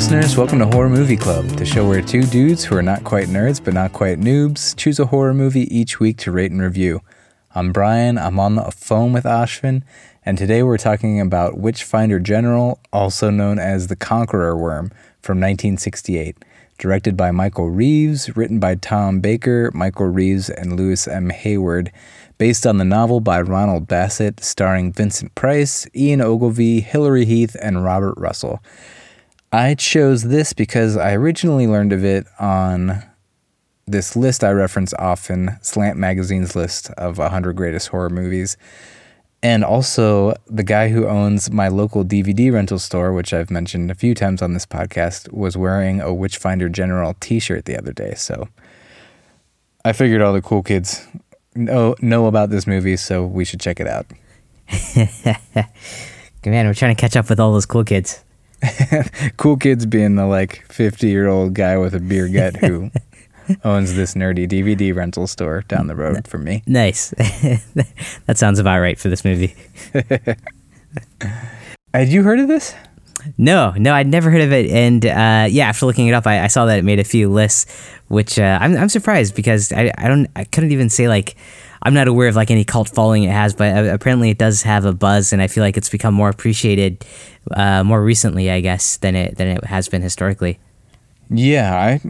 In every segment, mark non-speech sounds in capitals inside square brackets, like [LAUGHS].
listeners. Welcome to Horror Movie Club, the show where two dudes who are not quite nerds but not quite noobs choose a horror movie each week to rate and review. I'm Brian, I'm on the phone with Ashvin, and today we're talking about Witchfinder General, also known as The Conqueror Worm, from 1968. Directed by Michael Reeves, written by Tom Baker, Michael Reeves, and Louis M. Heyward, based on the novel by Ronald Bassett, starring Vincent Price, Ian Ogilvy, Hilary Heath, and Robert Russell. I chose this because I originally learned of it on this list I reference often, Slant Magazine's list of 100 greatest horror movies. And also, the guy who owns my local DVD rental store, which I've mentioned a few times on this podcast, was wearing a Witchfinder General t shirt the other day. So I figured all the cool kids know, know about this movie, so we should check it out. [LAUGHS] Man, we're trying to catch up with all those cool kids. [LAUGHS] cool kids being the like 50 year old guy with a beer gut who [LAUGHS] owns this nerdy DVD rental store down the road from me. Nice. [LAUGHS] that sounds about right for this movie. Had you heard of this? No, no, I'd never heard of it, and uh, yeah, after looking it up, I, I, saw that it made a few lists, which uh, I'm I'm surprised because I I don't I couldn't even say like I'm not aware of like any cult following it has, but uh, apparently it does have a buzz, and I feel like it's become more appreciated uh, more recently, I guess, than it than it has been historically. Yeah, I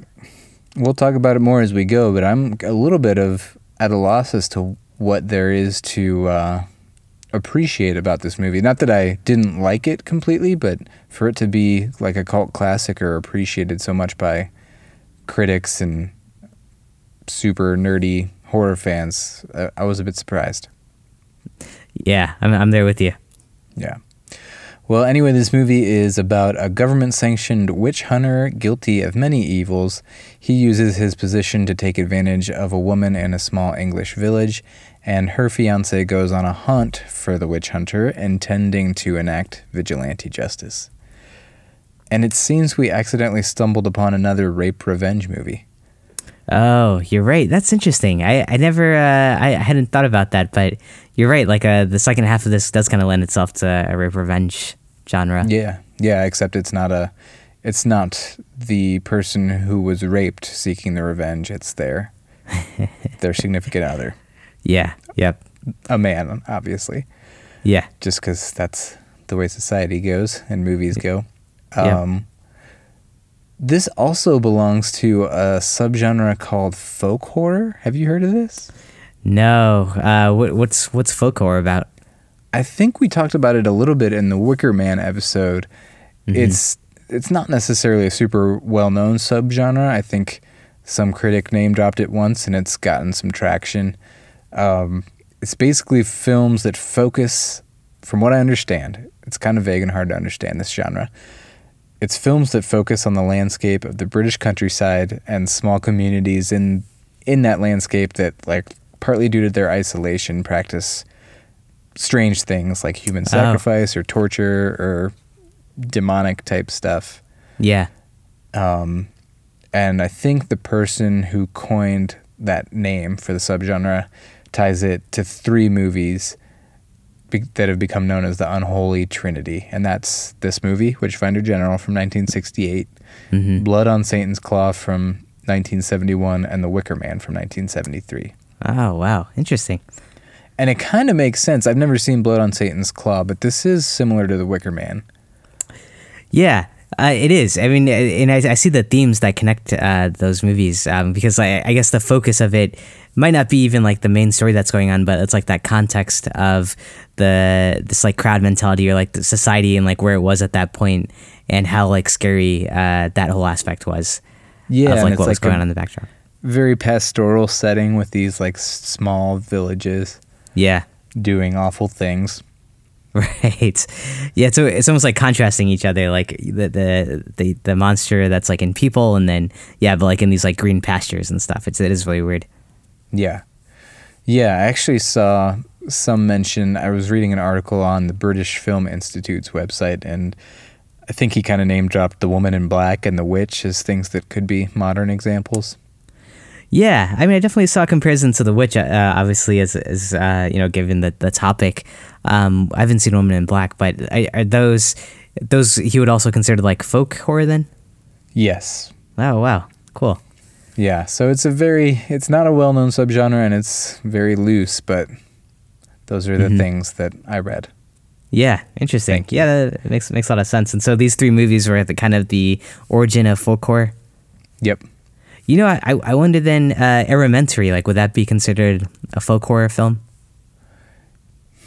we'll talk about it more as we go, but I'm a little bit of at a loss as to what there is to uh, appreciate about this movie. Not that I didn't like it completely, but for it to be like a cult classic or appreciated so much by critics and super nerdy horror fans, I, I was a bit surprised. Yeah, I'm I'm there with you. Yeah. Well, anyway, this movie is about a government sanctioned witch hunter guilty of many evils. He uses his position to take advantage of a woman in a small English village, and her fiance goes on a hunt for the witch hunter, intending to enact vigilante justice. And it seems we accidentally stumbled upon another rape revenge movie. Oh, you're right. That's interesting. I, I never, uh, I, hadn't thought about that, but you're right. Like, uh, the second half of this does kind of lend itself to a rape revenge genre. Yeah, yeah. Except it's not a, it's not the person who was raped seeking the revenge. It's their, [LAUGHS] their significant other. Yeah. Yep. A man, obviously. Yeah. Just because that's the way society goes and movies go. Um, yep. This also belongs to a subgenre called folk horror. Have you heard of this? No. Uh, what, what's what's folk horror about? I think we talked about it a little bit in the Wicker Man episode. Mm-hmm. It's it's not necessarily a super well known subgenre. I think some critic name dropped it once, and it's gotten some traction. Um, it's basically films that focus, from what I understand, it's kind of vague and hard to understand this genre. It's films that focus on the landscape of the British countryside and small communities in in that landscape that, like, partly due to their isolation, practice strange things like human oh. sacrifice oh. or torture or demonic type stuff. Yeah. Um, and I think the person who coined that name for the subgenre ties it to three movies be- that have become known as the Unholy Trinity, and that's this movie, Witchfinder General from 1968, mm-hmm. Blood on Satan's Claw from 1971, and The Wicker Man from 1973. Oh wow, interesting and it kind of makes sense. I've never seen Blood on Satan's Claw, but this is similar to The Wicker Man. Yeah, uh, it is. I mean, and I, I see the themes that connect uh, those movies um, because I, I, guess the focus of it might not be even like the main story that's going on, but it's like that context of the this like crowd mentality or like the society and like where it was at that point and how like scary uh, that whole aspect was. Yeah, of like what was going on in the backdrop. Very pastoral setting with these like small villages. Yeah. Doing awful things. [LAUGHS] Right. Yeah, so it's almost like contrasting each other, like the, the the the monster that's like in people and then yeah, but like in these like green pastures and stuff. It's it is really weird. Yeah. Yeah, I actually saw some mention I was reading an article on the British Film Institute's website and I think he kind of name dropped The Woman in Black and The Witch as things that could be modern examples. Yeah, I mean, I definitely saw a comparison to The Witch, uh, obviously, as, as uh, you know, given the, the topic. Um, I haven't seen Woman in Black, but are those, those he would also consider like folk horror then. Yes. Oh wow, cool. Yeah, so it's a very it's not a well-known subgenre and it's very loose, but those are the Mhm. things that I read. Yeah, interesting. Thank you. Yeah, that makes makes a lot of sense. And so these three movies were the kind of the origin of folk horror. Yep. You know, I I wonder then, uh, Errementari, like, would that be considered a folk horror film?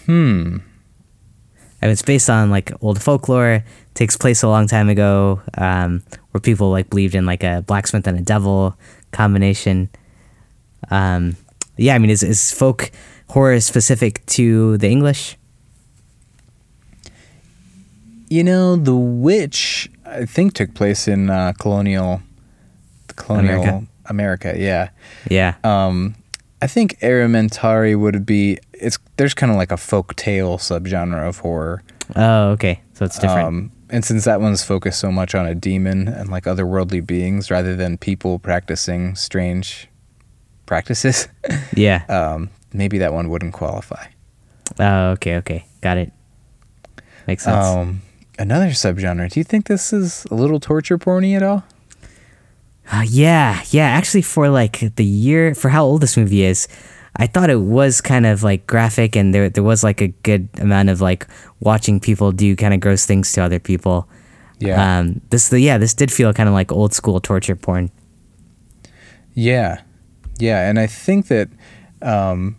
Hmm. I mean, it's based on like old folklore. Takes place a long time ago, um, where people like believed in like a blacksmith and a devil combination. Um, yeah, I mean, is is folk horror specific to the English? You know, The Witch I think took place in uh, colonial colonial America. America, yeah. Yeah. Um, I think Errementari would be it's there's kind of like a folk tale subgenre of horror. Oh, okay. So it's different. Um, and since that one's focused so much on a demon and like otherworldly beings rather than people practicing strange practices, [LAUGHS] yeah. um, maybe that one wouldn't qualify. Oh, okay. Okay. Got it. Makes sense. Um, another subgenre. Do you think this is a little torture porny at all? Uh, yeah, yeah. Actually, for like the year, for how old this movie is, I thought it was kind of like graphic, and there there was like a good amount of like watching people do kind of gross things to other people. Yeah. Um. This the yeah. This did feel kind of like old school torture porn. Yeah, yeah, and I think that um,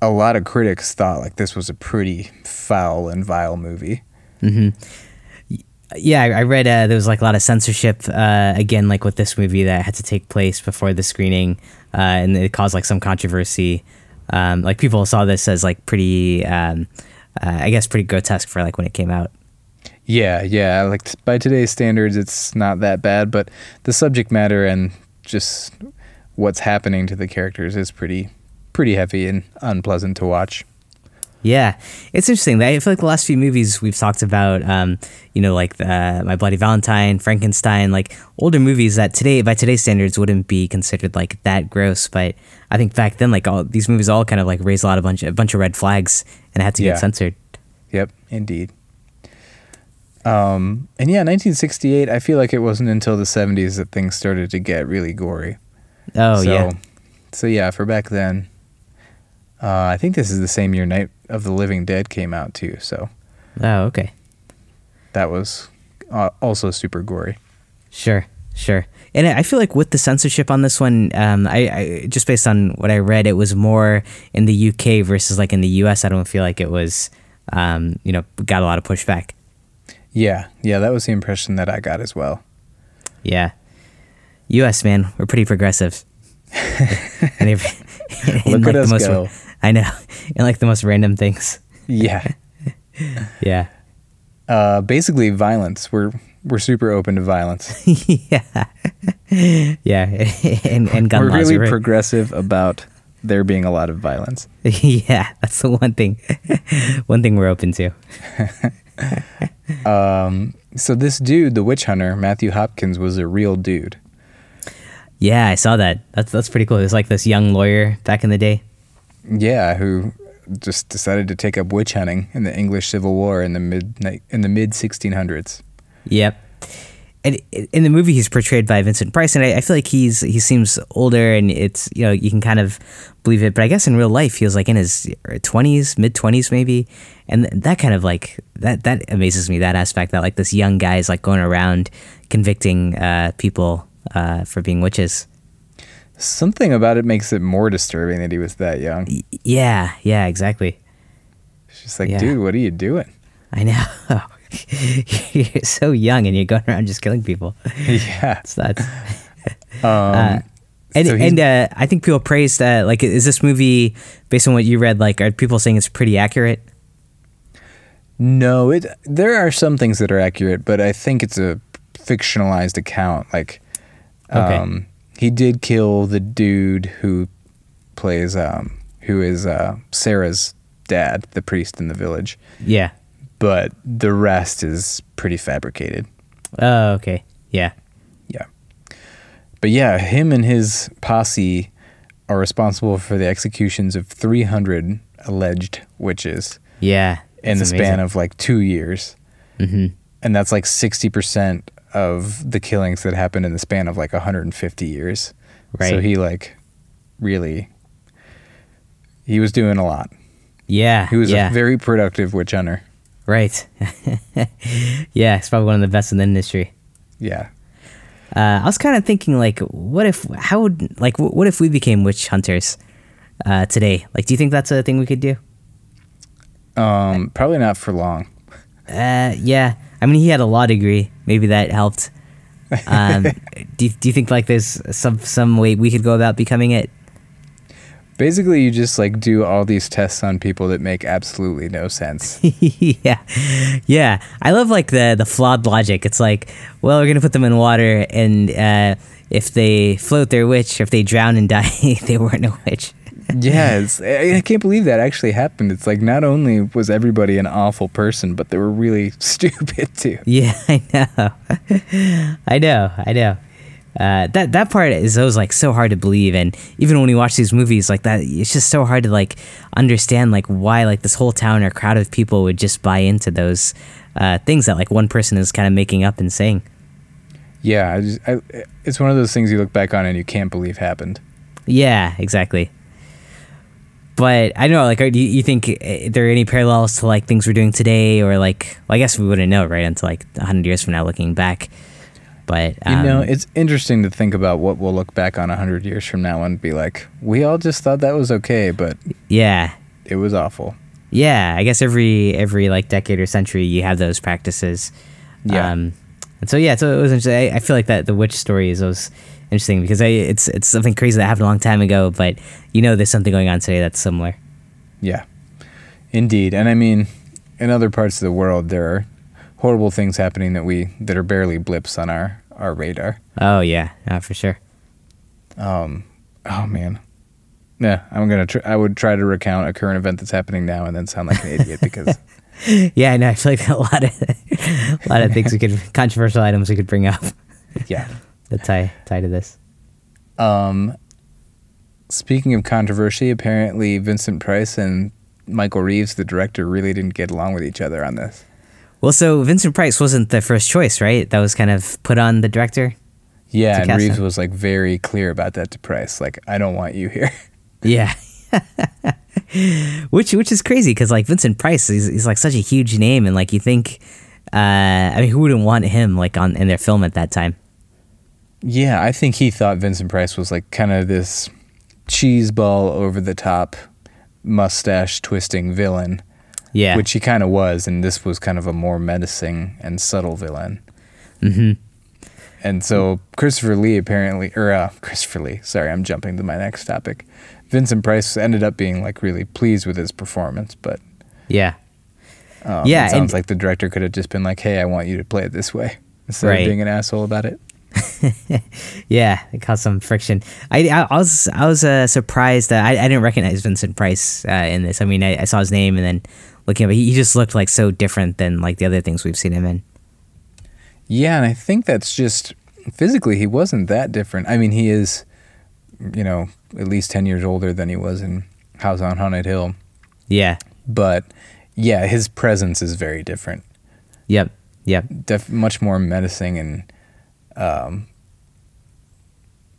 a lot of critics thought like this was a pretty foul and vile movie. Yeah, I, read uh, there was like a lot of censorship uh, again, like with this movie that had to take place before the screening, uh, and it caused like some controversy. Um, like people saw this as like pretty, um, uh, I guess, pretty grotesque for like when it came out. Yeah, yeah, like t- by today's standards, it's not that bad, but the subject matter and just what's happening to the characters is pretty, pretty heavy and unpleasant to watch. Yeah, it's interesting. I feel like the last few movies we've talked about, um, you know, like uh, My Bloody Valentine, Frankenstein, like older movies that today, by today's standards, wouldn't be considered like that gross. But I think back then, like all these movies, all kind of like raised a lot of bunch, a bunch of red flags, and had to Yeah. get censored. Yep, indeed. Um, and yeah, 1968. I feel like it wasn't until the 70s that things started to get really gory. Oh so, yeah, So yeah, for back then, uh, I think this is the same year Night of the Living Dead came out too. So oh okay, that was uh, also super gory. sure, sure. And I feel like with the censorship on this one, um, I, I just based on what I read, it was more in the UK versus like in the US. I don't feel like it was, um, you know, got a lot of pushback. Yeah, yeah, that was the impression that I got as well. Yeah. US man, we're pretty progressive. [LAUGHS] [LAUGHS] and Look at us most, go. I know. [LAUGHS] And like the most random things. Yeah. [LAUGHS] Yeah. Uh, basically, violence. We're we're super open to violence. [LAUGHS] yeah. yeah. And and gun we're laws. really right? progressive about there being a lot of violence. yeah, that's the one thing. one thing we're open to. Um, so this dude, the witch hunter, Matthew Hopkins, was a real dude. Yeah, I saw that. That's that's pretty cool. It was like this young lawyer back in the day. Yeah, who just decided to take up witch hunting in the English Civil War in the mid in the mid 1600s. Yep. And in the movie, he's portrayed by Vincent Price, and I, I feel like he's he seems older, and it's you know you can kind of believe it. But I guess in real life, he was like in his twenties, mid twenties, maybe, and that kind of like that that amazes me. That aspect that like this young guy is like going around convicting uh, people uh, for being witches. Something about it makes it more disturbing that he was that young. Y- Yeah, yeah, exactly. It's just like, Yeah. dude, what are you doing? I know. [LAUGHS] you're so young, and you're going around just killing people. [LAUGHS] yeah. It's nuts. [LAUGHS] Um, And so and uh, I think people praised uh, like is this movie based on what you read like are people saying it's pretty accurate? No, it there are some things that are accurate, but I think it's a fictionalized account. Like, Okay. um, he did kill the dude who plays, um, who is uh, Sarah's dad, the priest in the village, Yeah. but the rest is pretty fabricated. Oh, okay. Yeah. Yeah, but yeah, him and his posse are responsible for the executions of 300 alleged witches Yeah. in the That's span of like two years. mm-hmm. and that's like sixty percent of the killings that happened in the span of like 150 years. Right. So he like really he was doing a lot. Yeah. He was yeah. a very productive witch hunter. Right. [LAUGHS] yeah, he's probably one of the best in the industry. Yeah. Uh, I was kind of thinking, like, what if, how would, like, wh- what if we became witch hunters uh, today? Like, do you think that's a thing we could do? Um, probably not for long. Uh, yeah. I mean, he had a law degree. Maybe that helped. Um, [LAUGHS] do, you, do you think like there's some some way we could go about becoming it? Basically, you just like do all these tests on people that make absolutely no sense. [LAUGHS] yeah, yeah. I love like the the flawed logic. It's like, well, we're gonna put them in water, and uh, if they float, they're a witch. If they drown and die, [LAUGHS] they weren't a witch. [LAUGHS] it's, I I can't believe that actually happened. It's like not only was everybody an awful person, but they were really [LAUGHS] stupid too. Yeah, [LAUGHS] I know. I know. I know. Uh, that that part is always like so hard to believe, and even when we watch these movies like that, it's just so hard to like understand like why like this whole town or crowd of people would just buy into those uh, things that like one person is kind of making up and saying. Yeah, I just, I, it's one of those things you look back on and you can't believe happened. Yeah, exactly. But I don't know, like, are, do you, you think uh, there are any parallels to like things we're doing today, or like, well, I guess we wouldn't know, right, until like hundred years from now, looking back. But You know, um, it's interesting to think about what we'll look back on a hundred years from now and be like, we all just thought that was okay, but yeah, it was awful. yeah. I guess every every like decade or century, you have those practices. Yeah. Um, and so yeah, so it was interesting. I, I feel like that the witch story is always interesting because I, it's it's something crazy that happened a long time ago, but you know, there's something going on today that's similar. Yeah, indeed. And I mean, in other parts of the world, there are horrible things happening that we that are barely blips on our our radar. Oh yeah, yeah, for sure. Um, oh man, yeah. I'm gonna. Tr- I would try to recount a current event that's happening now and then sound like an idiot because [LAUGHS] Yeah, I know. I feel like a lot of [LAUGHS] a lot of things we could controversial items we could bring up yeah. That tie tie to this. Um, speaking of controversy, apparently Vincent Price and Michael Reeves, the director, really didn't get along with each other on this. Well, so Vincent Price wasn't the first choice, right? That was kind of put on the director. Yeah, and Reeves him. was like very clear about that to Price. Like, I don't want you here. [LAUGHS] Yeah. [LAUGHS] which which is crazy because like Vincent Price, he's, he's like such a huge name, and like you think, uh, I mean, who wouldn't want him like on in their film at that time? Yeah, I think he thought Vincent Price was like kind of this cheeseball over the top, mustache twisting villain, Yeah. which he kind of was, and this was kind of a more menacing and subtle villain. hmm And so Christopher Lee apparently, or uh, Christopher Lee, sorry, I'm jumping to my next topic. Vincent Price ended up being like really pleased with his performance, but Yeah. um, Yeah, it sounds and- like the director could have just been like, "Hey, I want you to play it this way," instead Right. of being an asshole about it. [LAUGHS] Yeah, it caused some friction. I, I, I was I was uh, surprised that I, I didn't recognize Vincent Price uh, in this. I mean, I, I saw his name and then looking he, he just looked like so different than like the other things we've seen him in. Yeah, and I think that's just physically he wasn't that different. I mean, he is, you know, at least ten years older than he was in House on Haunted Hill, Yeah. but yeah, his presence is very different. Yep. Yep. def- much more menacing and um,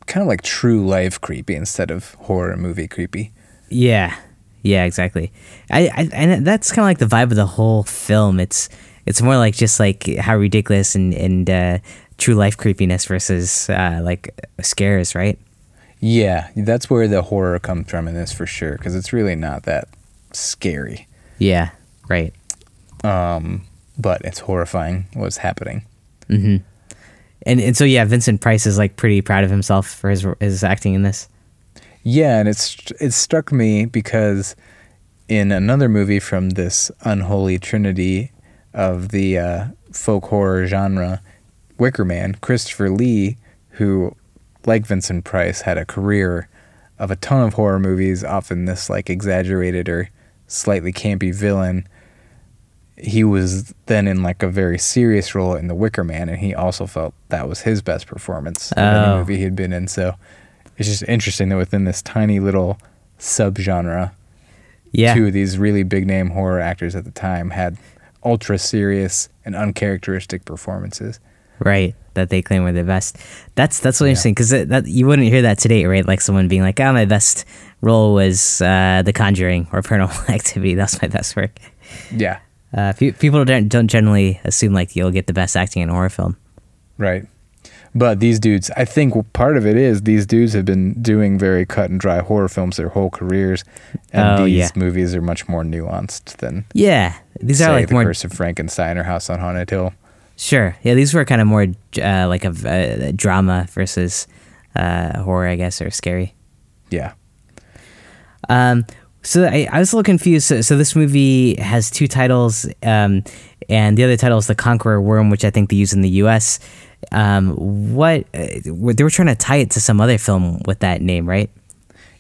kind of like true life creepy instead of horror movie creepy. Yeah, yeah, exactly. I, I and that's kind of like the vibe of the whole film. It's it's more like just like how ridiculous and and uh, true life creepiness versus uh, like scares, right? Yeah, that's where the horror comes from in this for sure because it's really not that scary, Yeah, right. um, but it's horrifying what's happening. Mm-hmm. And and so yeah, Vincent Price is like pretty proud of himself for his his acting in this. Yeah, and it's it struck me because in another movie from this unholy trinity of the uh, folk horror genre, Wicker Man, Christopher Lee, who, like Vincent Price, had a career of a ton of horror movies, often this like exaggerated or slightly campy villain. He was then in like a very serious role in The Wicker Man, and he also felt that was his best performance of any Oh. movie he'd been in. So it's just interesting that within this tiny little subgenre, Yeah, two of these really big name horror actors at the time had ultra serious and uncharacteristic performances. Right, that they claim were the best. That's that's really interesting because that you wouldn't hear that today, right? Like someone being like, "Oh, my best role was uh, The Conjuring or Paranormal [LAUGHS] Activity. That's my best work." Yeah, Uh, people don't don't generally assume like you'll get the best acting in a horror film. right. But these dudes, I think part of it is these dudes have been doing very cut and dry horror films their whole careers, and Oh, these yeah. movies are much more nuanced than Yeah, these say are like The more Curse of Frankenstein or House on Haunted Hill. sure. Yeah, these were kind of more uh, like a, a drama versus uh, horror, I guess, or scary. Yeah, Um, so I, I was a little confused. So, so this movie has two titles, um, and the other title is The Conqueror Worm, which I think they use in the U.S. Um, what uh, they were trying to tie it to some other film with that name, right?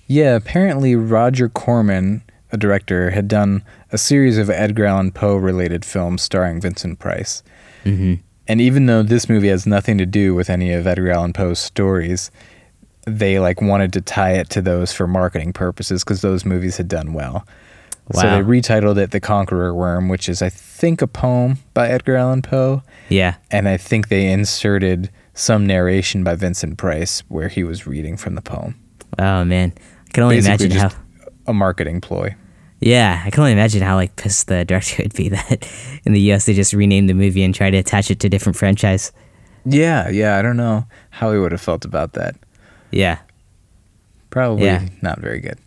Yeah, apparently Roger Corman, a director, had done a series of Edgar Allan Poe related films starring Vincent Price. Mm-hmm. And even though this movie has nothing to do with any of Edgar Allan Poe's stories, they like wanted to tie it to those for marketing purposes because those movies had done well. Wow. So they retitled it The Conqueror Worm, which is I think a poem by Edgar Allan Poe, Yeah. and I think they inserted some narration by Vincent Price where he was reading from the poem. Oh man, I can only Basically imagine just how. a marketing ploy. Yeah, I can only imagine how like pissed the director [LAUGHS] would be that in the U.S. they just renamed the movie and tried to attach it to a different franchise. Yeah, yeah, I don't know how he would have felt about that. Yeah. Probably Yeah. not very good.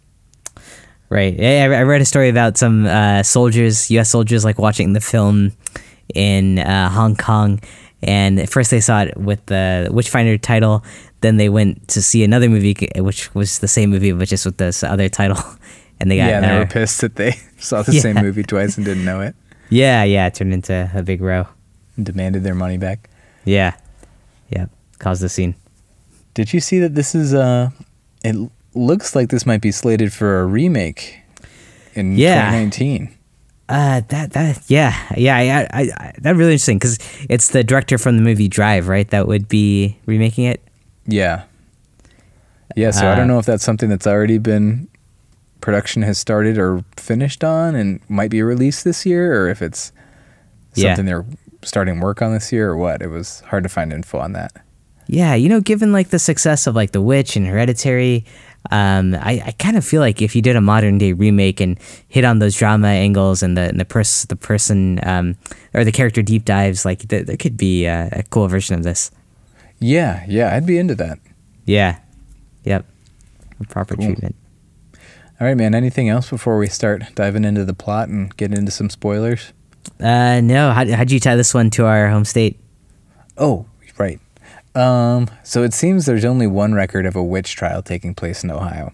Right. Yeah, I I read a story about some uh, soldiers, U.S. soldiers, like watching the film in uh, Hong Kong, and at first they saw it with the Witchfinder title. Then they went to see another movie, which was the same movie, but just with this other title, [LAUGHS] and they got yeah, and they were uh, pissed that they [LAUGHS] saw the [LAUGHS] Yeah. same movie twice and didn't know it yeah, yeah, it turned into a big row. and demanded their money back. Yeah, yeah, caused the scene. Did you see that this is uh it looks like this might be slated for a remake in Yeah. 2019. Uh, that that yeah yeah I, I, I that really interesting because it's the director from the movie Drive, right? That would be remaking it. Yeah. Yeah, so I Uh, don't know if that's something that's already been production has started or finished on and might be released this year or if it's Yeah. something they're starting work on this year or what. It was hard to find info on that. Yeah, you know, given like the success of like The Witch and Hereditary, um, I, I kind of feel like if you did a modern day remake and hit on those drama angles and the and the pers- the person um, or the character deep dives, like th- there could be a, a cool version of this. Yeah, yeah, I'd be into that. Yeah, yep, proper Cool. treatment. All right, man. Anything else before we start diving into the plot and get into some spoilers? Uh, no, how how'd you tie this one to our home state? Oh, right. Um, so it seems there's only one record of a witch trial taking place in Ohio.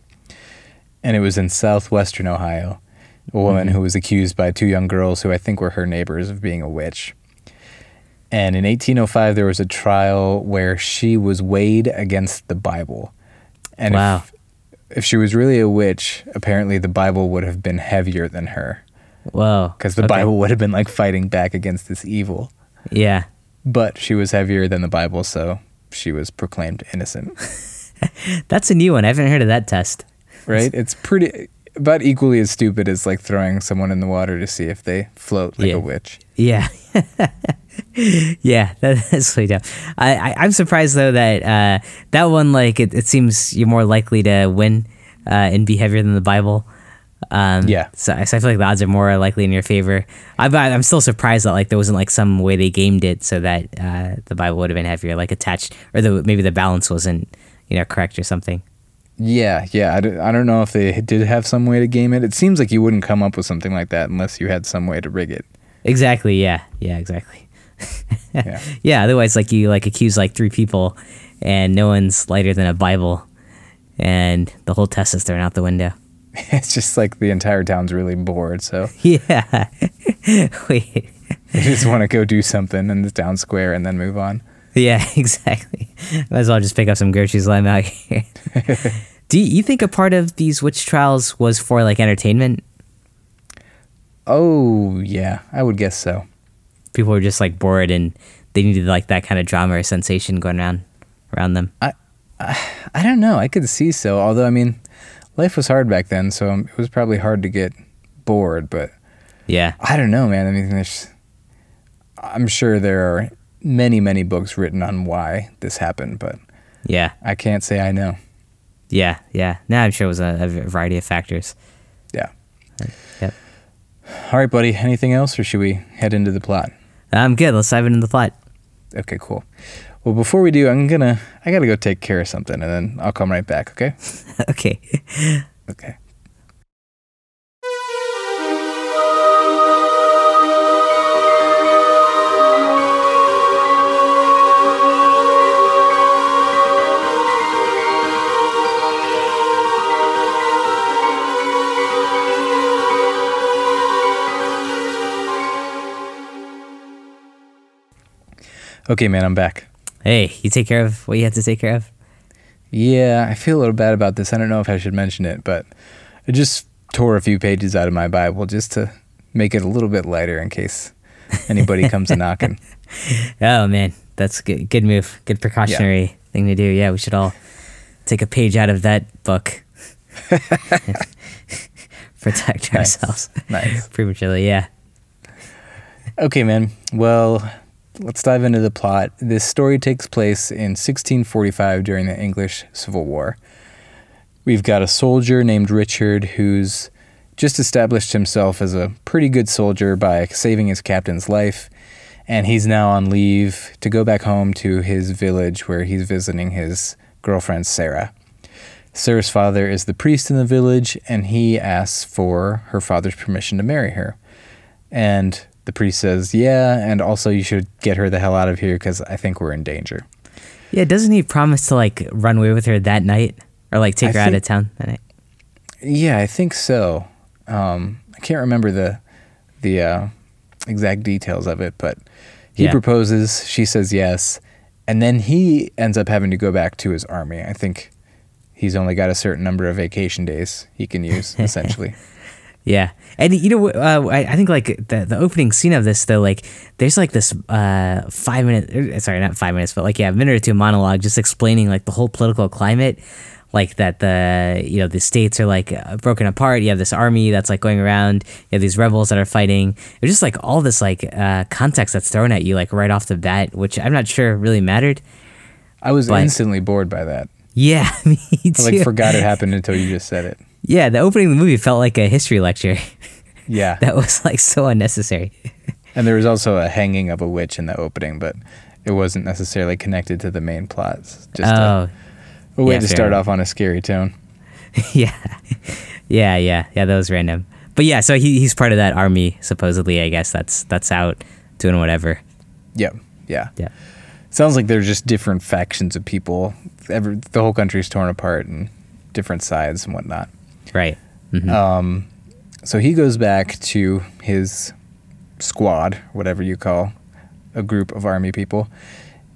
And it was in southwestern Ohio. A woman who was accused by two young girls who I think were her neighbors of being a witch. And in 1805, there was a trial where she was weighed against the Bible. And Wow. if, if she was really a witch, apparently the Bible would have been heavier than her. Whoa, Because the okay. Bible would have been like fighting back against this evil. Yeah, But she was heavier than the Bible, so she was proclaimed innocent. [LAUGHS] that's a new one. I haven't heard of that test. Right? It's pretty about equally as stupid as like throwing someone in the water to see if they float like Yeah. a witch. Yeah. [LAUGHS] yeah, that, [LAUGHS] that's really dumb. I, I, I'm surprised though that uh, that one like it, it seems you're more likely to win uh, and be heavier than the Bible. Um, Yeah. So, I- so I feel like the odds are more likely in your favor. I, but I'm still surprised that like there wasn't like some way they gamed it so that uh, the Bible would have been heavier, like attached, or the maybe the balance wasn't you know correct or something. Yeah, yeah. I don't, I don't know if they did have some way to game it. It seems like you wouldn't come up with something like that unless you had some way to rig it. Exactly. Yeah. Yeah. Exactly. Yeah. [LAUGHS] yeah. Otherwise, like you like accuse like three people, and no one's lighter than a Bible, and the whole test is thrown out the window. [LAUGHS] it's just like the entire town's really bored, so [LAUGHS] Yeah. [LAUGHS] Wait. they just want to go do something in the town square and then move on. Yeah. Exactly. Might as well just pick up some groceries I'm out here. Do you think a part of these witch trials was for like entertainment? Oh, yeah. I would guess so. People were just like bored and they needed like that kind of drama or sensation going around around them. I I don't know. I could see so. Although, I mean, life was hard back then, so it was probably hard to get bored. But Yeah. I don't know, man. I mean, there's I'm sure there are many, many books written on why this happened, but Yeah. I can't say I know. Yeah. Yeah. No, I'm sure it was a, a variety of factors. Yeah. Yep. All right, buddy. Anything else, or should we head into the plot? I'm good. Let's dive into the plot. Okay, cool. Well, before we do, I'm gonna I gotta go take care of something, and then I'll come right back. Okay. [LAUGHS] okay. Okay. Okay, man, I'm back. Hey, you take care of what you have to take care of. Yeah, I feel a little bad about this. I don't know if I should mention it, but I just tore a few pages out of my Bible just to make it a little bit lighter in case anybody [LAUGHS] comes a knocking. Oh man, that's good. Good move. Good precautionary thing to do. Yeah, we should all take a page out of that book. [LAUGHS] Protect Nice. ourselves Nice. [LAUGHS] prematurely. Yeah. Okay, man. Well, let's dive into the plot. This story takes place in 1645 during the English Civil War. We've got a soldier named Richard who's just established himself as a pretty good soldier by saving his captain's life, and he's now on leave to go back home to his village where he's visiting his girlfriend Sarah. Sarah's father is the priest in the village, and he asks for her father's permission to marry her. And the priest says, Yeah, and also you should get her the hell out of here because I think we're in danger. Yeah. Doesn't he promise to like run away with her that night, or like take I her out of town that night? Yeah, I think so. Um, I can't remember the the uh, exact details of it, but he Yeah. proposes. She says yes, and then he ends up having to go back to his army. I think he's only got a certain number of vacation days he can use, [LAUGHS] essentially. Yeah, and you know, uh, I, I think like the the opening scene of this though, like there's like this uh five minute, er, sorry, not five minutes, but like yeah, a minute or two monologue just explaining like the whole political climate, like that the you know the states are like uh, broken apart. You have this army that's like going around. You have these rebels that are fighting. It's just like all this like uh context that's thrown at you like right off the bat, which I'm not sure really mattered. I was But- instantly bored by that. Yeah, [LAUGHS] me too. I like forgot it happened until you just said it. Yeah, the opening of the movie felt like a history lecture. [LAUGHS] Yeah, that was like so unnecessary. [LAUGHS] and there was also a hanging of a witch in the opening, but it wasn't necessarily connected to the main plots. Just a, oh, a way yeah, to start enough. off on a scary tone. [LAUGHS] yeah, yeah, yeah, yeah. That was random. But yeah, so he, he's part of that army supposedly. I guess that's that's out doing whatever. Yep. Yeah. Yeah, Sounds like they're just different factions of people. Every, the whole country's torn apart and different sides and whatnot. Right. Mhm. Um, so he goes back to his squad, whatever you call a group of army people.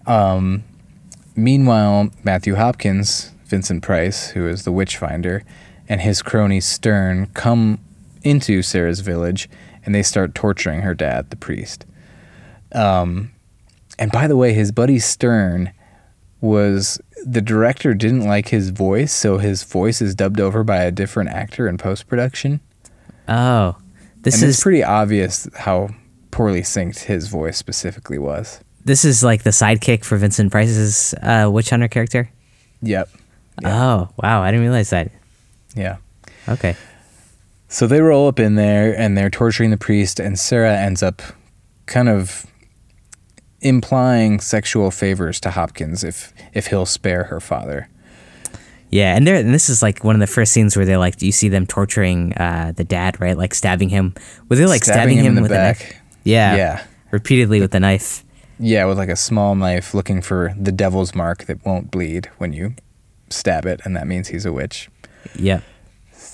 Um, meanwhile, Matthew Hopkins, Vincent Price, who is the witch finder, and his crony Stern come into Sarah's village and they start torturing her dad, the priest. Um, and by the way, his buddy Stern was the director didn't like his voice, so his voice is dubbed over by a different actor in post production. oh, this and is it's pretty obvious how poorly synced his voice specifically was. this is like the sidekick for Vincent Price's uh, witch hunter character. Yep. Oh wow, I didn't realize that. Yeah. Okay. So they roll up in there and they're torturing the priest, and Sarah ends up kind of implying sexual favors to Hopkins if if he'll spare her father. Yeah, and there, and this is like one of the first scenes where they're like, do you see them torturing uh, the dad, right? Like stabbing him. Were they like stabbing, him, in the with a back. knife? Yeah, Yeah. repeatedly with a knife. Yeah, with like a small knife looking for the devil's mark that won't bleed when you stab it, and that means he's a witch. Yep.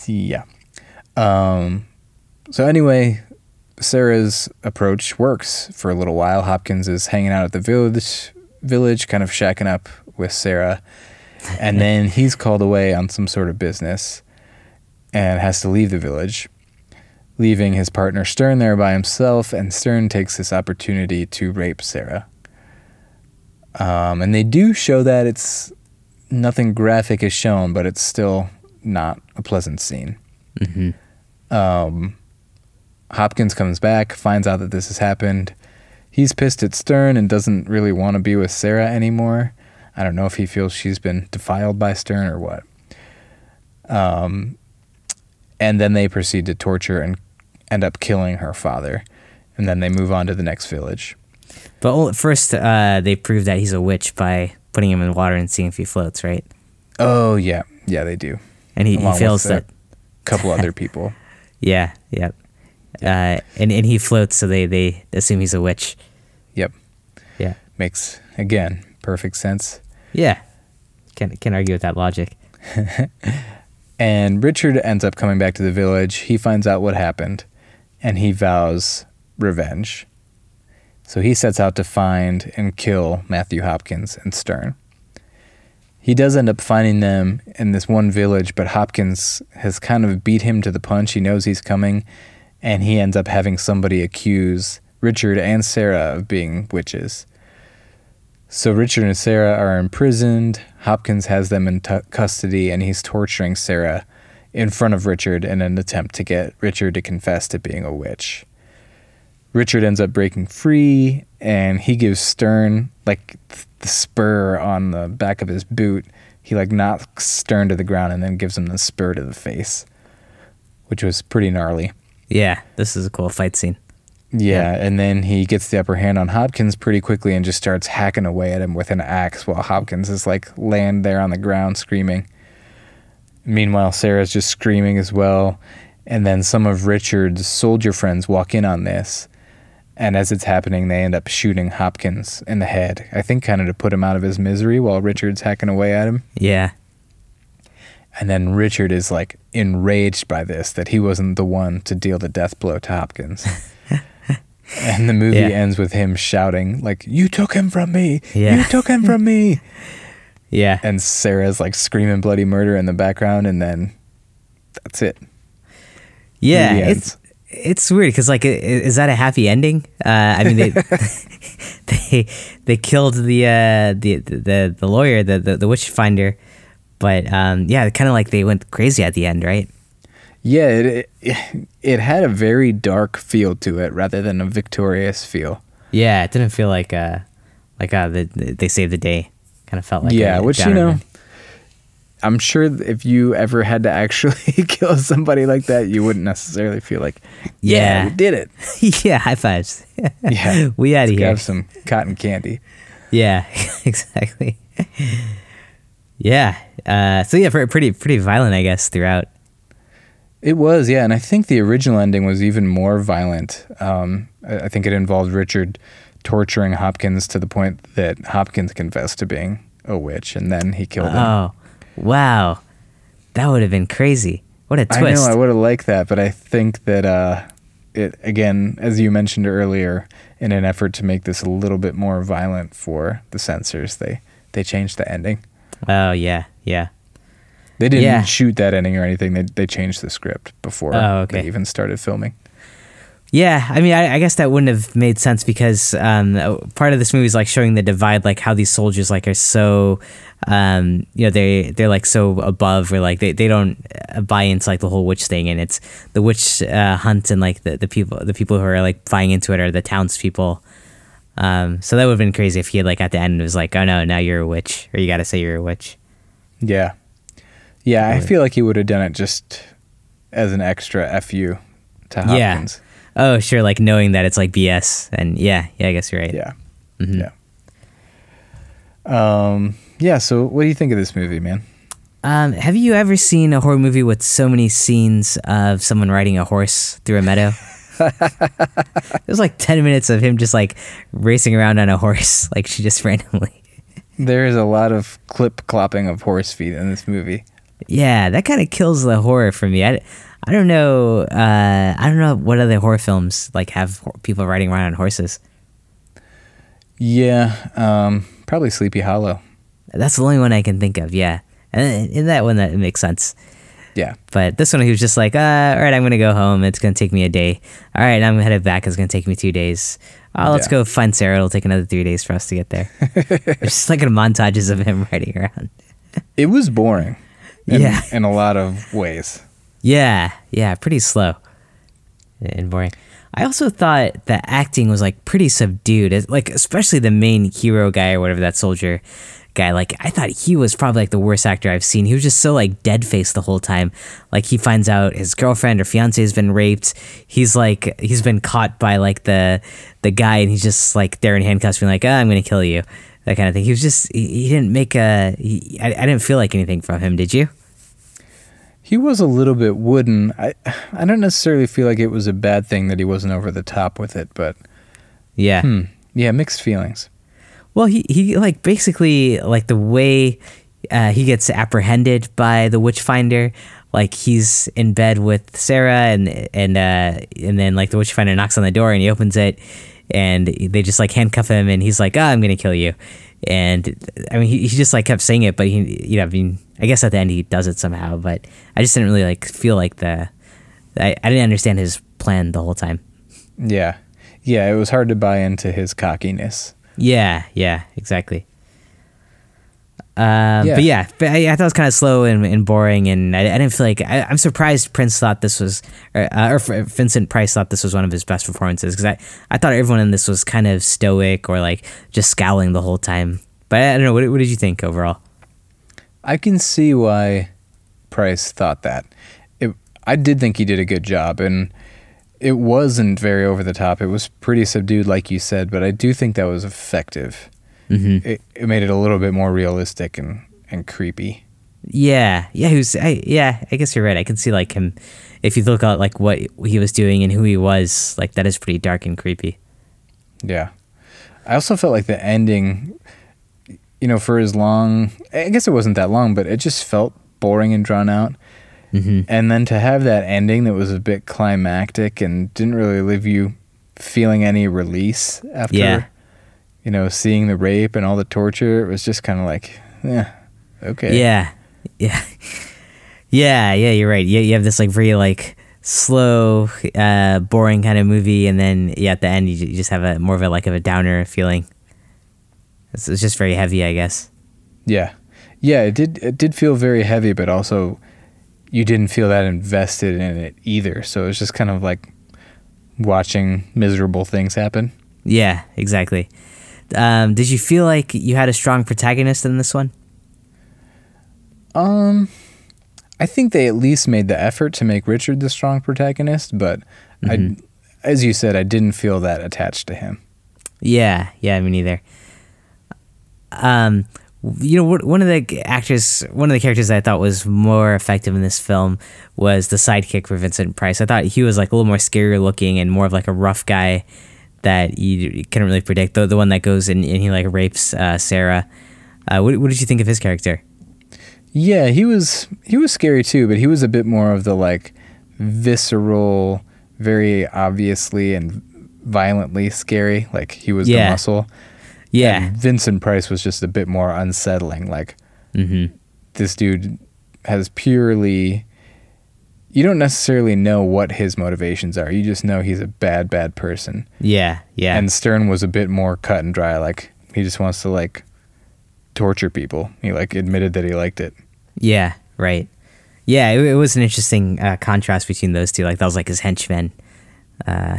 Yeah. Um, so anyway, Sarah's approach works for a little while. Hopkins is hanging out at the village, village, kind of shacking up with Sarah, and [LAUGHS] then he's called away on some sort of business, and has to leave the village, leaving his partner Stern there by himself. And Stern takes this opportunity to rape Sarah. Um, and they do show that it's nothing graphic is shown, but it's still not a pleasant scene. Um, Hopkins comes back, finds out that this has happened. he's pissed at Stern and doesn't really want to be with Sarah anymore. I don't know if he feels she's been defiled by Stern or what. Um, and then they proceed to torture and end up killing her father. And then they move on to the next village. But first, uh, they prove that he's a witch by putting him in water and seeing if he floats, right? Oh yeah, yeah they do. And he, he fails a that. couple other [LAUGHS] people. Yeah, yeah. Uh, and, and he floats, so they, they assume he's a witch. Yep, Yeah. makes again perfect sense. Yeah. Can't, can't argue with that logic. [LAUGHS] And Richard ends up coming back to the village. He finds out what happened and he vows revenge. So he sets out to find and kill Matthew Hopkins and Stern. He does end up finding them in this one village, but Hopkins has kind of beat him to the punch. He knows he's coming, and he ends up having somebody accuse Richard and Sarah of being witches. So Richard and Sarah are imprisoned. Hopkins has them in t- custody, and he's torturing Sarah in front of Richard in an attempt to get Richard to confess to being a witch. Richard ends up breaking free, and he gives Stern like th- the spur on the back of his boot. He like knocks Stern to the ground and then gives him the spur to the face, which was pretty gnarly. Yeah, this is a cool fight scene. Yeah, and then he gets the upper hand on Hopkins pretty quickly and just starts hacking away at him with an axe while Hopkins is like laying there on the ground screaming. Meanwhile, Sarah's just screaming as well. And then some of Richard's soldier friends walk in on this. And as it's happening, they end up shooting Hopkins in the head. I think kind of to put him out of his misery while Richard's hacking away at him. Yeah. And then Richard is like enraged by this that he wasn't the one to deal the death blow to Hopkins. [LAUGHS] and the movie Yeah. ends with him shouting like, "You took him from me! Yeah. You took him from me!" [LAUGHS] Yeah. And Sarah's like screaming bloody murder in the background, and then that's it. Yeah, it's it's weird because like, is that a happy ending? Uh, I mean, they [LAUGHS] they they killed the uh, the the the lawyer, the the, the witch finder, but um, yeah, kind of like they went crazy at the end, right? Yeah, it, it it had a very dark feel to it rather than a victorious feel. Yeah, it didn't feel like uh like uh the, they saved the day. Kind of felt like yeah, a which you know. I'm sure if you ever had to actually [LAUGHS] kill somebody like that, you wouldn't necessarily feel like, yeah, Yeah. we did it. [LAUGHS] yeah, high fives. [LAUGHS] Yeah, we out of here. Have some cotton candy. Yeah, exactly. yeah. Uh, so yeah, pre- pretty pretty violent, I guess, throughout. It was, yeah, and I think the original ending was even more violent. Um, I, think it involved Richard torturing Hopkins to the point that Hopkins confessed to being a witch, and then he killed him. Oh, wow, that would have been crazy. What a twist! I know I would have liked that, but I think that uh, it again, as you mentioned earlier, in an effort to make this a little bit more violent for the censors, they they changed the ending. Oh yeah, yeah. They didn't Yeah. shoot that ending or anything. They they changed the script before Oh, okay. they even started filming. Yeah, I mean, I, I guess that wouldn't have made sense because um, part of this movie is like showing the divide, like how these soldiers like are so, um, you know, they they're like so above, or like they, they don't buy into like the whole witch thing, and it's the witch uh, hunt, and like the, the people the people who are like buying into it are the townspeople. Um, so that would have been crazy if he had like at the end was like, oh no, now you're a witch, or you got to say you're a witch. Yeah, yeah. I feel like he would have done it just as an extra fu to Hopkins. Yeah. Oh sure, like knowing that it's like BS, and yeah, yeah, I guess you're right. Yeah, Mhm. yeah. Um, yeah. So, what do you think of this movie, man? Um, have you ever seen a horror movie with so many scenes of someone riding a horse through a meadow? [LAUGHS] [LAUGHS] There's like 10 minutes of him just like racing around on a horse, [LAUGHS] like she just randomly. There is a lot of clip clopping of horse feet in this movie. Yeah, that kind of kills the horror for me. I, I don't know. Uh, I don't know what other horror films like have people riding around on horses. Yeah, um, probably Sleepy Hollow. That's the only one I can think of. Yeah, and in that one that makes sense. Yeah, But this one, he was just like, uh, all right, I'm going to go home. It's going to take me a day. All right, I'm headed back. It's going to take me two days. Oh, let's Yeah. go find Sarah. It'll take another three days for us to get there. [LAUGHS] it's just like a montages of him [LAUGHS] riding around. it was boring. In, Yeah. in a lot of ways. Yeah, yeah, pretty slow and boring. I also thought the acting was like pretty subdued, like especially the main hero guy or whatever that soldier guy. Like I thought he was probably like the worst actor I've seen. He was just so like dead faced the whole time. Like he finds out his girlfriend or fiance has been raped. He's like he's been caught by like the the guy, and he's just like there in handcuffs, being like, oh, "I'm gonna kill you," that kind of thing. He was just he, he didn't make a. He, I, I didn't feel like anything from him. Did you? He was a little bit wooden. I I don't necessarily feel like it was a bad thing that he wasn't over the top with it, but Yeah. hmm, yeah, mixed feelings. Well, he, he like basically like the way uh, he gets apprehended by the witchfinder. Like he's in bed with Sarah, and and uh, and then like the witchfinder knocks on the door, and he opens it, and they just like handcuff him, and he's like, "Ah, I'm gonna kill you." And I mean, he, he just like kept saying it, but he, you know, I mean, I guess at the end he does it somehow. But I just didn't really like feel like the, I, I didn't understand his plan the whole time. Yeah, yeah, it was hard to buy into his cockiness. Yeah, yeah, exactly. Um, Yeah. But yeah, but I, I thought it was kind of slow and, and boring, and I, I didn't feel like I, I'm surprised Prince thought this was, or, uh, or Vincent Price thought this was one of his best performances because I, I thought everyone in this was kind of stoic or like just scowling the whole time. But I, I don't know. What, what did you think overall? I can see why Price thought that. It, I did think he did a good job, and it wasn't very over the top. It was pretty subdued, like you said, but I do think that was effective. Mm-hmm. It, it made it a little bit more realistic and, and creepy. Yeah, yeah, he was. I, yeah, I guess you're right. I can see like him. If you look at like what he was doing and who he was, like that is pretty dark and creepy. Yeah. I also felt like the ending, you know, for as long, I guess it wasn't that long, but it just felt boring and drawn out. Mm-hmm. And then to have that ending that was a bit climactic and didn't really leave you feeling any release after, Yeah. You know, seeing the rape and all the torture, it was just kind of like, yeah, okay. Yeah, yeah, [LAUGHS] yeah, yeah. You're right. You, you have this like very like slow, uh, boring kind of movie, and then yeah, at the end you, you just have a more of a like of a downer feeling. It's, it's just very heavy, I guess. Yeah. Yeah, it did it did feel very heavy, but also you didn't feel that invested in it either. So it was just kind of like watching miserable things happen. Yeah, exactly. Um, did you feel like you had a strong protagonist in this one? Um I think they at least made the effort to make Richard the strong protagonist, but I as you said, I didn't feel that attached to him. Yeah, yeah, me neither. Um, you know, one of the actors, one of the characters I thought was more effective in this film was the sidekick for Vincent Price. I thought he was like a little more scarier looking and more of like a rough guy that you, you couldn't really predict. The the one that goes and, and he like rapes uh, Sarah. Uh, what, what did you think of his character? Yeah, he was he was scary too, but he was a bit more of the like visceral, very obviously and violently scary. Like he was Yeah. the muscle. Yeah. And Vincent Price was just a bit more unsettling. Like Mm-hmm. this dude has purely you don't necessarily know what his motivations are. You just know he's a bad, bad person. Yeah. Yeah. And Stearne was a bit more cut and dry. Like he just wants to like torture people. He like admitted that he liked it. Yeah, right. Yeah, it, it was an interesting uh, contrast between those two. Like that was like his henchman, uh,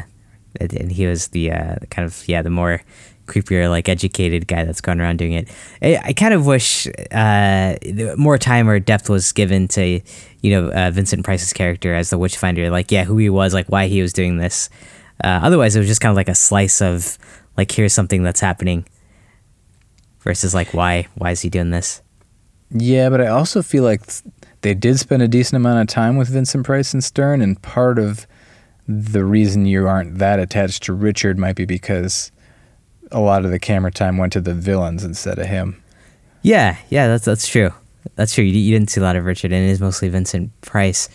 and he was the uh, kind of yeah the more creepier like educated guy that's going around doing it. I, I kind of wish uh, more time or depth was given to you know uh, Vincent Price's character as the witchfinder. Like yeah, who he was, like why he was doing this. Uh, otherwise, it was just kind of like a slice of like here's something that's happening versus like why why is he doing this? Yeah, but I also feel like th- they did spend a decent amount of time with Vincent Price and Stearne, and part of the reason you aren't that attached to Richard might be because a lot of the camera time went to the villains instead of him. Yeah, yeah, that's that's true. That's true. You, you didn't see a lot of Richard, and it is mostly Vincent Price.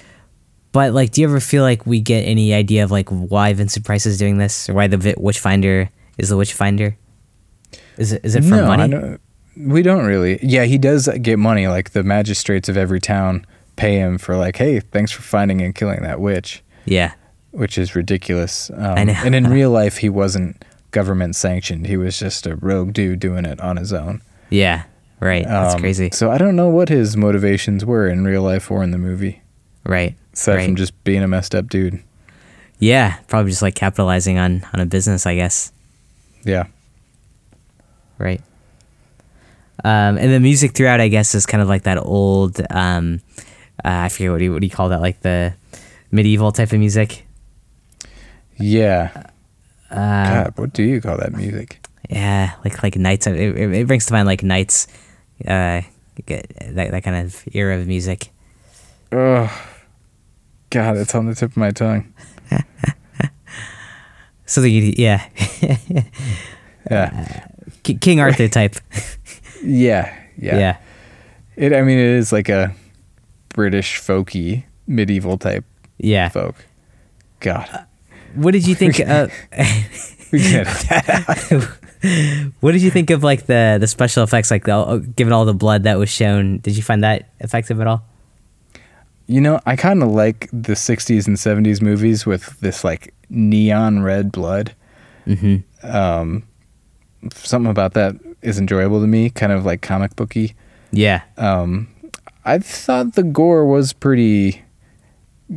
But like, do you ever feel like we get any idea of like why Vincent Price is doing this, or why the vi- Witchfinder is the Witchfinder? Is it is it for no, money? I don't, we don't really. Yeah, he does get money. Like the magistrates of every town pay him for like, hey, thanks for finding and killing that witch, Yeah, which is ridiculous. Um, I know. and in [LAUGHS] real life, he wasn't government sanctioned. He was just a rogue dude doing it on his own. yeah, right. That's Um, crazy. So I don't know what his motivations were in real life or in the movie, Right, aside right. from just being a messed up dude. Yeah, probably just like capitalizing on on a business, I guess. Yeah. Right. Um, and the music throughout, I guess, is kind of like that old. Um, uh, I forget what do you, what do you call that? Like the medieval type of music. Yeah. Uh, God, what do you call that music? yeah, like like knights. It, it, brings to mind like knights. Uh, that that kind of era of music. Oh, God, it's on the tip of my tongue. [LAUGHS] Something, you, yeah, [LAUGHS] Yeah. K- King Arthur [LAUGHS] type. Yeah. Yeah. yeah. It. I mean, it is like a British folky medieval type Yeah. folk. God. What did you think? [LAUGHS] uh, We can that what did you think of like the the special effects? Like the, given all the blood that was shown, did you find that effective at all? You know, I kind of like the 60s and 70s movies with this like neon red blood. Mm-hmm. Um, something about that is enjoyable to me, kind of like comic booky. Yeah. Um, I thought the gore was pretty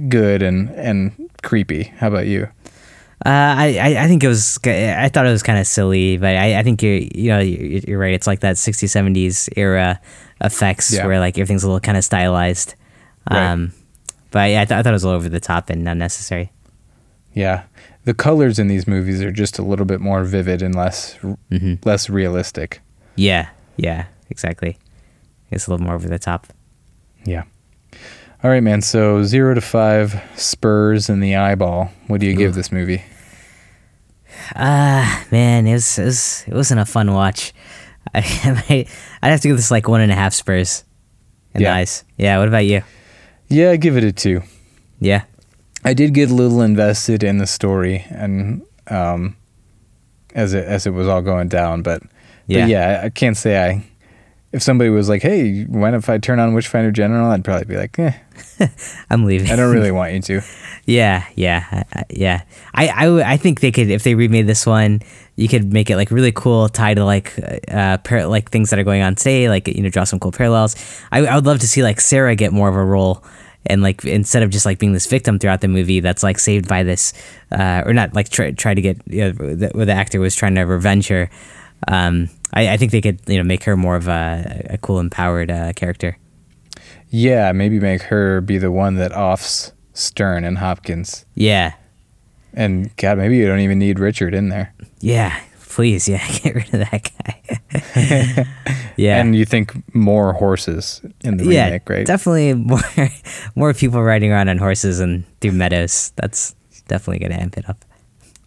good and and creepy. How about you? Uh, I, I think it was. I thought it was kind of silly, but I, I think you're you know you're, you're right. It's like that 60s 70s era effects Yeah. where like everything's a little kind of stylized. Right. Um, but yeah, I, th- I thought it was a little over the top and unnecessary. Yeah, the colors in these movies are just a little bit more vivid and less hmm less realistic. Yeah, yeah, exactly. It's a little more over the top. Yeah. All right, man. So zero to five Spurs in the eyeball. What do you give this movie? Ah, man, it was, it was it wasn't a fun watch. [LAUGHS] I, I'd have to give this like one and a half Spurs in Yeah. the eyes. Yeah. What about you? Yeah, I give it a two. Yeah. I did get a little invested in the story and um, as it as it was all going down, but yeah, but yeah, I can't say I. If somebody was like, "Hey, when if I turn on Witchfinder General?" I'd probably be like, "Eh, [LAUGHS] I'm leaving. I don't really [LAUGHS] want you to." Yeah, yeah, yeah. I, I, I think they could if they remade this one, you could make it like really cool, tied to like uh par- like things that are going on today, like you know, draw some cool parallels. I, I would love to see like Sarah get more of a role, and like instead of just like being this victim throughout the movie, that's like saved by this, uh, or not like try try to get you know, the, where the actor was trying to revenge her. Um, I, I think they could you know make her more of a, a cool, empowered uh, character. Yeah, maybe make her be the one that offs Stearne and Hopkins. Yeah, And God, maybe you don't even need Richard in there. yeah. Please, yeah, [LAUGHS] get rid of that guy. [LAUGHS] yeah. And you think more horses in the yeah, remake, right? definitely more [LAUGHS] more people riding around on horses and through meadows. That's definitely gonna amp it up.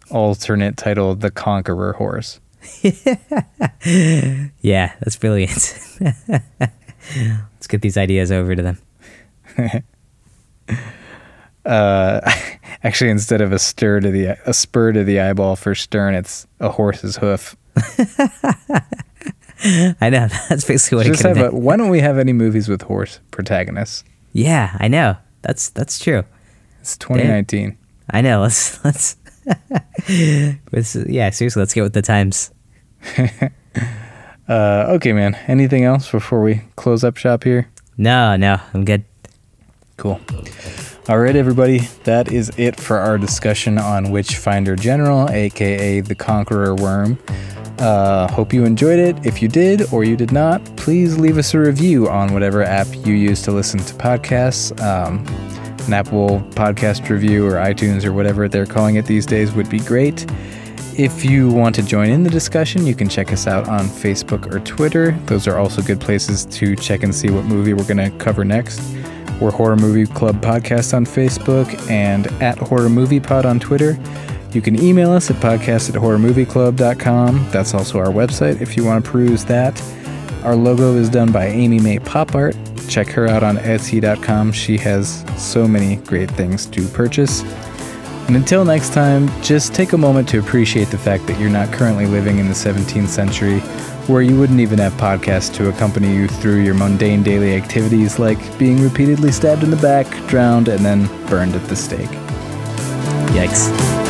Alternate title: The Conqueror Horse. [LAUGHS] Yeah, that's brilliant. [LAUGHS] Let's get these ideas over to them. [LAUGHS] Uh, actually, instead of a stir to the a spur to the eyeball for Stearne, it's a horse's hoof. I know that's basically what Just it could have a, why don't we have any movies with horse protagonists? Yeah, I know. That's that's true. It's 2019. I know. Let's. let's [LAUGHS] yeah, seriously, let's get with the times. [LAUGHS] Uh, okay, man. Anything else before we close up shop here? No, no, I'm good. Cool. All right, everybody. That is it for our discussion on Witchfinder General, aka the Conqueror Worm. Uh, hope you enjoyed it. If you did or you did not, please leave us a review on whatever app you use to listen to podcasts. Um, an Apple podcast review or iTunes or whatever they're calling it these days would be great. If you want to join in the discussion, you can check us out on Facebook or Twitter. Those are also good places to check and see what movie we're going to cover next. We're Horror Movie Club Podcast on Facebook and at Horror Movie Pod on Twitter. You can email us at podcast at horrormovieclub.com. That's also our website if you want to peruse that. Our logo is done by Amy May Pop Art. Check her out on Etsy.com. She has so many great things to purchase. And until next time, just take a moment to appreciate the fact that you're not currently living in the 17th century, where you wouldn't even have podcasts to accompany you through your mundane daily activities like being repeatedly stabbed in the back, drowned, and then burned at the stake. Yikes.